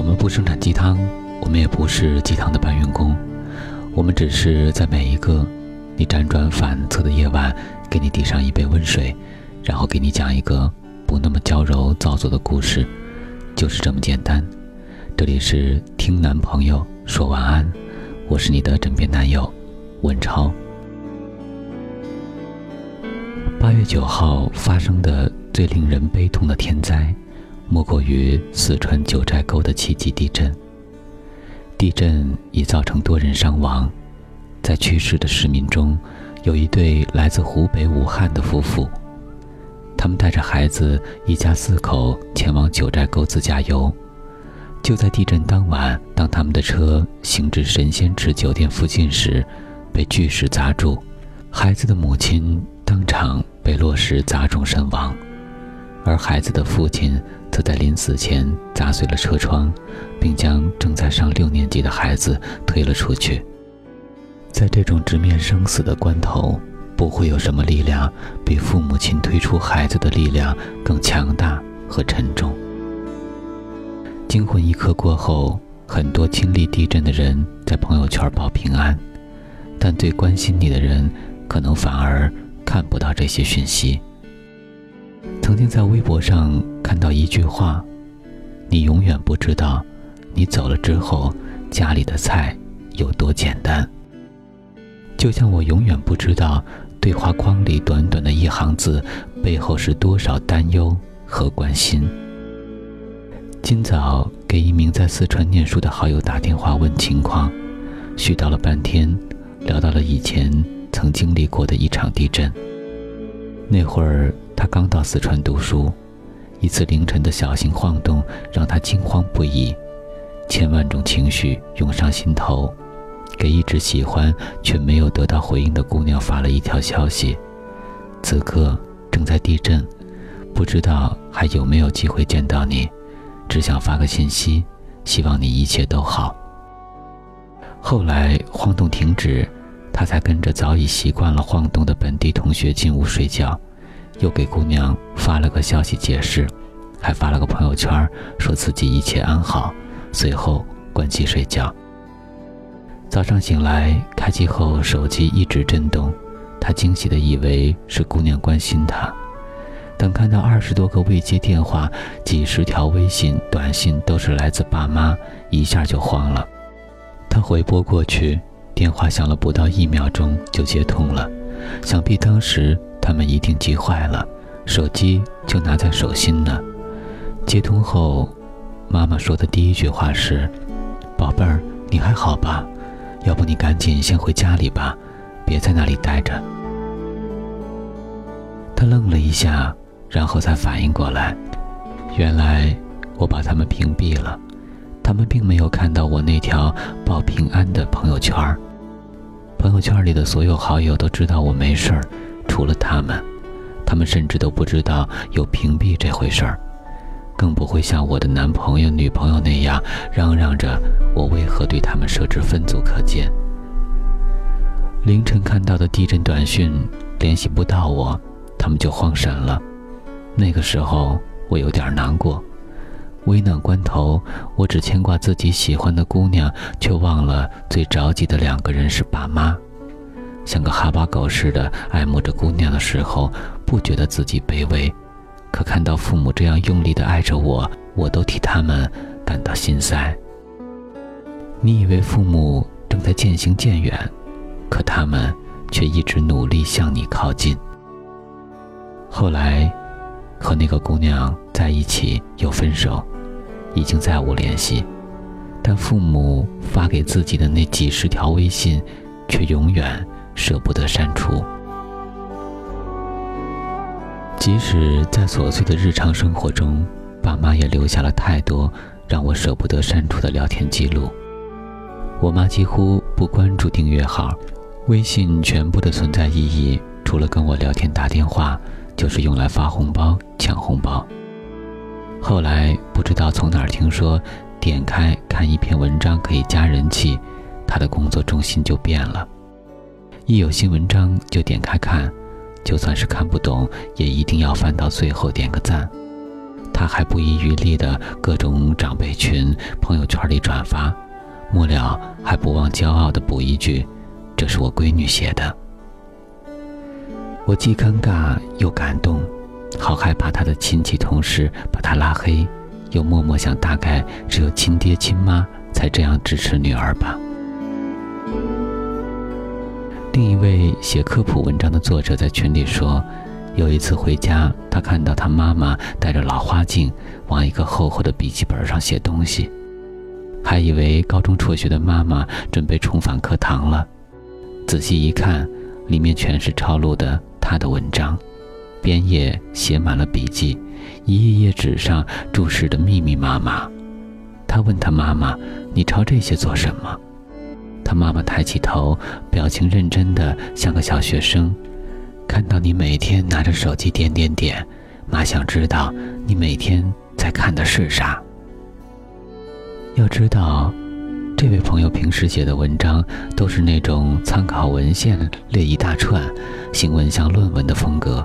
我们不生产鸡汤，我们也不是鸡汤的搬运工，我们只是在每一个你辗转反侧的夜晚，给你递上一杯温水，然后给你讲一个不那么娇柔造作的故事，就是这么简单。这里是听男朋友说晚安，我是你的枕边男友文超。八月九号发生的最令人悲痛的天灾。莫过于四川九寨沟的七级地震。地震已造成多人伤亡，在去世的市民中，有一对来自湖北武汉的夫妇，他们带着孩子，一家四口前往九寨沟自驾游。就在地震当晚，当他们的车行至神仙池酒店附近时，被巨石砸住，孩子的母亲当场被落石砸中身亡，而孩子的父亲。在临死前砸碎了车窗，并将正在上六年级的孩子推了出去。在这种直面生死的关头，不会有什么力量比父母亲推出孩子的力量更强大和沉重。惊魂一刻过后，很多经历地震的人在朋友圈报平安，但最关心你的人，可能反而看不到这些讯息。曾经在微博上看到一句话：“你永远不知道，你走了之后，家里的菜有多简单。”就像我永远不知道，对话框里短短的一行字背后是多少担忧和关心。今早给一名在四川念书的好友打电话问情况，絮叨了半天，聊到了以前曾经历过的一场地震。那会儿。他刚到四川读书，一次凌晨的小型晃动让他惊慌不已，千万种情绪涌上心头，给一直喜欢却没有得到回应的姑娘发了一条消息：此刻正在地震，不知道还有没有机会见到你，只想发个信息，希望你一切都好。后来晃动停止，他才跟着早已习惯了晃动的本地同学进屋睡觉。又给姑娘发了个消息解释，还发了个朋友圈，说自己一切安好。随后关机睡觉。早上醒来，开机后手机一直震动，他惊喜的以为是姑娘关心他。等看到二十多个未接电话，几十条微信、短信都是来自爸妈，一下就慌了。他回拨过去，电话响了不到一秒钟就接通了，想必当时。他们一定急坏了，手机就拿在手心呢。接通后，妈妈说的第一句话是：“宝贝儿，你还好吧？要不你赶紧先回家里吧，别在那里待着。”他愣了一下，然后才反应过来，原来我把他们屏蔽了，他们并没有看到我那条报平安的朋友圈。朋友圈里的所有好友都知道我没事儿。除了他们，他们甚至都不知道有屏蔽这回事儿，更不会像我的男朋友、女朋友那样嚷嚷着我为何对他们设置分组可见。凌晨看到的地震短讯联系不到我，他们就慌神了。那个时候我有点难过，危难关头，我只牵挂自己喜欢的姑娘，却忘了最着急的两个人是爸妈。像个哈巴狗似的爱慕着姑娘的时候，不觉得自己卑微；可看到父母这样用力的爱着我，我都替他们感到心塞。你以为父母正在渐行渐远，可他们却一直努力向你靠近。后来，和那个姑娘在一起又分手，已经再无联系，但父母发给自己的那几十条微信，却永远。舍不得删除，即使在琐碎的日常生活中，爸妈也留下了太多让我舍不得删除的聊天记录。我妈几乎不关注订阅号，微信全部的存在意义，除了跟我聊天打电话，就是用来发红包抢红包。后来不知道从哪儿听说，点开看一篇文章可以加人气，他的工作重心就变了。一有新文章就点开看，就算是看不懂，也一定要翻到最后点个赞。他还不遗余力的各种长辈群、朋友圈里转发，末了还不忘骄傲的补一句：“这是我闺女写的。”我既尴尬又感动，好害怕他的亲戚同事把他拉黑，又默默想，大概只有亲爹亲妈才这样支持女儿吧。另一位写科普文章的作者在群里说，有一次回家，他看到他妈妈戴着老花镜，往一个厚厚的笔记本上写东西，还以为高中辍学的妈妈准备重返课堂了。仔细一看，里面全是抄录的他的文章，边页写满了笔记，一页页纸上注释的密密麻麻。他问他妈妈：“你抄这些做什么？”他妈妈抬起头，表情认真的像个小学生。看到你每天拿着手机点点点，妈想知道你每天在看的是啥。要知道，这位朋友平时写的文章都是那种参考文献列一大串、行文像论文的风格，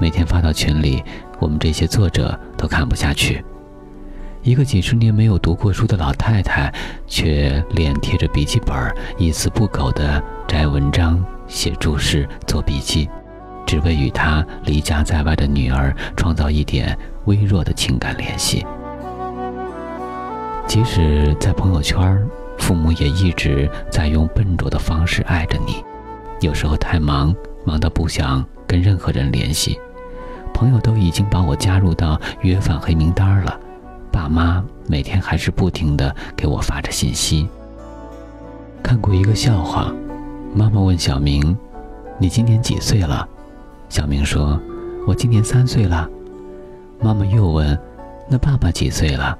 每天发到群里，我们这些作者都看不下去。一个几十年没有读过书的老太太，却脸贴着笔记本，一丝不苟地摘文章、写注释、做笔记，只为与她离家在外的女儿创造一点微弱的情感联系。即使在朋友圈，父母也一直在用笨拙的方式爱着你。有时候太忙，忙到不想跟任何人联系，朋友都已经把我加入到约饭黑名单了。爸妈每天还是不停的给我发着信息。看过一个笑话，妈妈问小明：“你今年几岁了？”小明说：“我今年三岁了。”妈妈又问：“那爸爸几岁了？”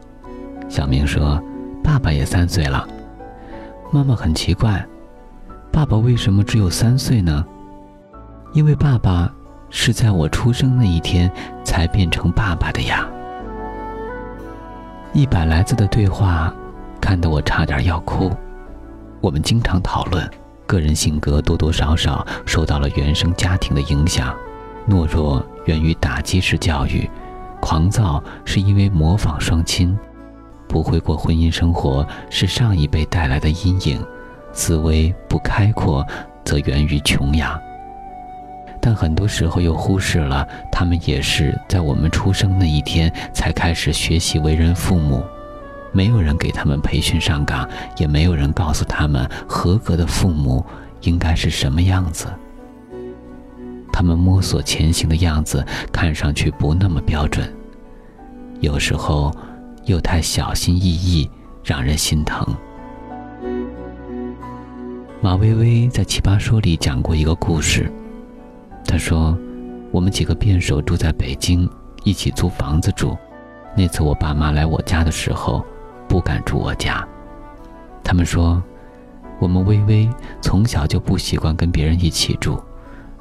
小明说：“爸爸也三岁了。”妈妈很奇怪：“爸爸为什么只有三岁呢？”因为爸爸是在我出生那一天才变成爸爸的呀。一百来字的对话，看得我差点要哭。我们经常讨论，个人性格多多少少受到了原生家庭的影响，懦弱源于打击式教育，狂躁是因为模仿双亲，不会过婚姻生活是上一辈带来的阴影，思维不开阔则源于穷养。但很多时候又忽视了，他们也是在我们出生那一天才开始学习为人父母，没有人给他们培训上岗，也没有人告诉他们合格的父母应该是什么样子。他们摸索前行的样子看上去不那么标准，有时候又太小心翼翼，让人心疼。马薇薇在《奇葩说》里讲过一个故事。他说：“我们几个辩手住在北京，一起租房子住。那次我爸妈来我家的时候，不敢住我家。他们说，我们微微从小就不习惯跟别人一起住。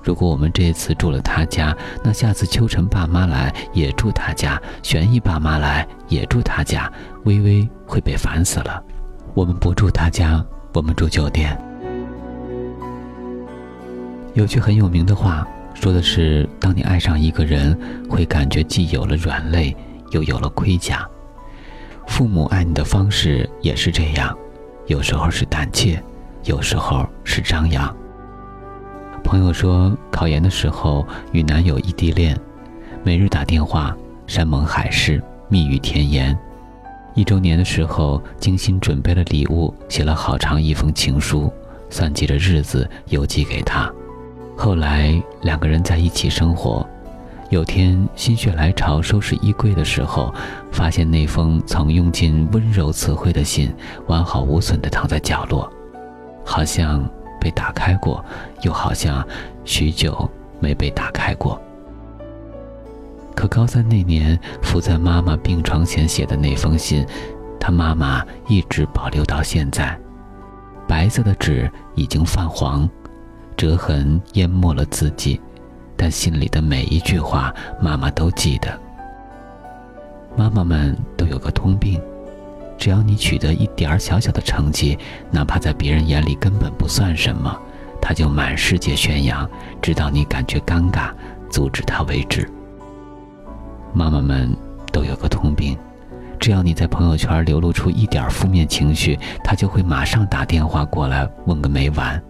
如果我们这次住了他家，那下次秋晨爸妈来也住他家，玄逸爸妈来也住他家，微微会被烦死了。我们不住他家，我们住酒店。”有句很有名的话，说的是：当你爱上一个人，会感觉既有了软肋，又有了盔甲。父母爱你的方式也是这样，有时候是胆怯，有时候是张扬。朋友说，考研的时候与男友异地恋，每日打电话，山盟海誓，蜜语甜言。一周年的时候，精心准备了礼物，写了好长一封情书，算计着日子邮寄给他。后来两个人在一起生活，有天心血来潮收拾衣柜的时候，发现那封曾用尽温柔词汇的信完好无损地躺在角落，好像被打开过，又好像许久没被打开过。可高三那年伏在妈妈病床前写的那封信，他妈妈一直保留到现在，白色的纸已经泛黄。折痕淹没了字迹，但信里的每一句话，妈妈都记得。妈妈们都有个通病，只要你取得一点儿小小的成绩，哪怕在别人眼里根本不算什么，她就满世界宣扬，直到你感觉尴尬，阻止她为止。妈妈们都有个通病，只要你在朋友圈流露出一点负面情绪，他就会马上打电话过来问个没完，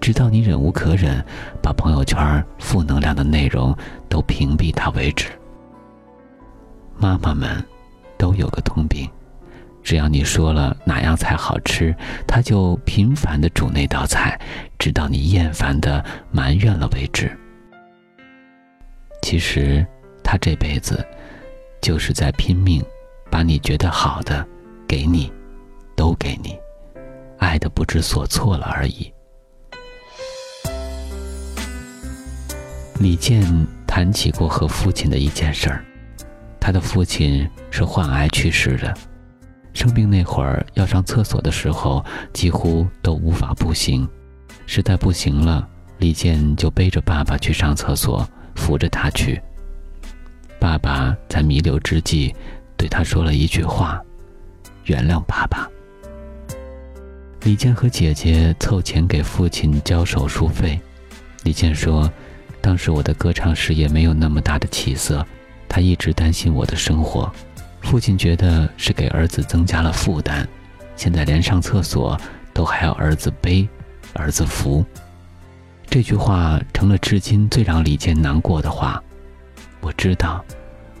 直到你忍无可忍，把朋友圈负能量的内容都屏蔽他为止。妈妈们，都有个通病，只要你说了哪样菜好吃，他就频繁的煮那道菜，直到你厌烦的埋怨了为止。其实，他这辈子就是在拼命，把你觉得好的给你，都给你，爱的不知所措了而已。李健谈起过和父亲的一件事儿。他的父亲是患癌去世的，生病那会儿要上厕所的时候，几乎都无法步行，实在不行了，李健就背着爸爸去上厕所，扶着他去。爸爸在弥留之际，对他说了一句话：“原谅爸爸。”李健和姐姐凑钱给父亲交手术费。李健说：“当时我的歌唱事业没有那么大的起色。”他一直担心我的生活，父亲觉得是给儿子增加了负担，现在连上厕所都还要儿子背，儿子扶。这句话成了至今最让李健难过的话。我知道，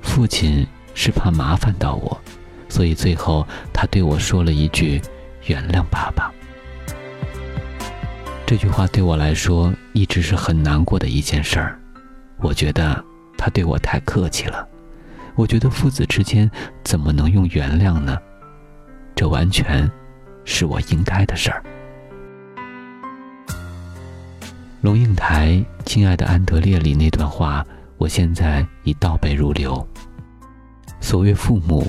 父亲是怕麻烦到我，所以最后他对我说了一句：“原谅爸爸。”这句话对我来说一直是很难过的一件事儿。我觉得。他对我太客气了，我觉得父子之间怎么能用原谅呢？这完全是我应该的事儿。龙应台《亲爱的安德烈》里那段话，我现在已倒背如流。所谓父母，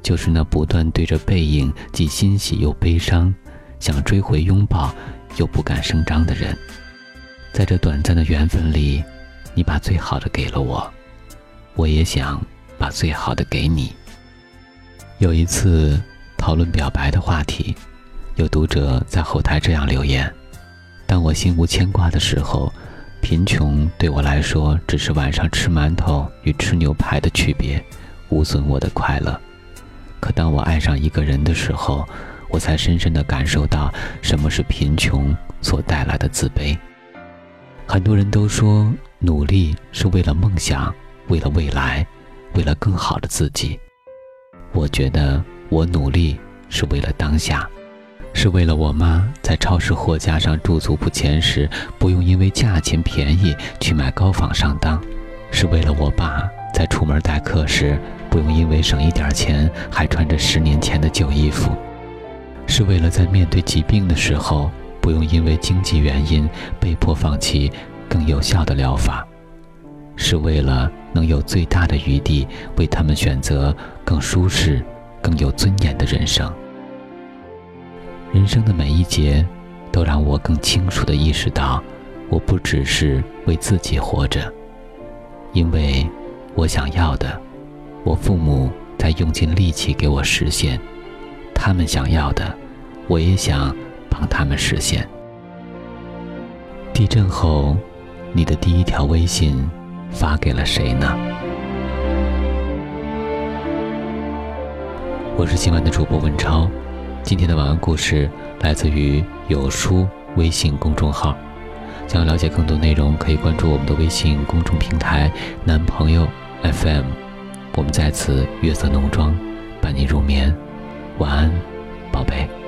就是那不断对着背影既欣喜又悲伤，想追回拥抱又不敢声张的人。在这短暂的缘分里。你把最好的给了我，我也想把最好的给你。有一次讨论表白的话题，有读者在后台这样留言：“当我心无牵挂的时候，贫穷对我来说只是晚上吃馒头与吃牛排的区别，无损我的快乐。可当我爱上一个人的时候，我才深深的感受到什么是贫穷所带来的自卑。”很多人都说。努力是为了梦想，为了未来，为了更好的自己。我觉得我努力是为了当下，是为了我妈在超市货架上驻足不前时，不用因为价钱便宜去买高仿上当；是为了我爸在出门待客时，不用因为省一点钱还穿着十年前的旧衣服；是为了在面对疾病的时候，不用因为经济原因被迫放弃。更有效的疗法，是为了能有最大的余地为他们选择更舒适、更有尊严的人生。人生的每一节，都让我更清楚地意识到，我不只是为自己活着，因为我想要的，我父母在用尽力气给我实现；他们想要的，我也想帮他们实现。地震后。你的第一条微信发给了谁呢？我是今晚的主播文超，今天的晚安故事来自于有书微信公众号。想要了解更多内容，可以关注我们的微信公众平台“男朋友 FM”。我们在此月色浓妆，伴你入眠，晚安，宝贝。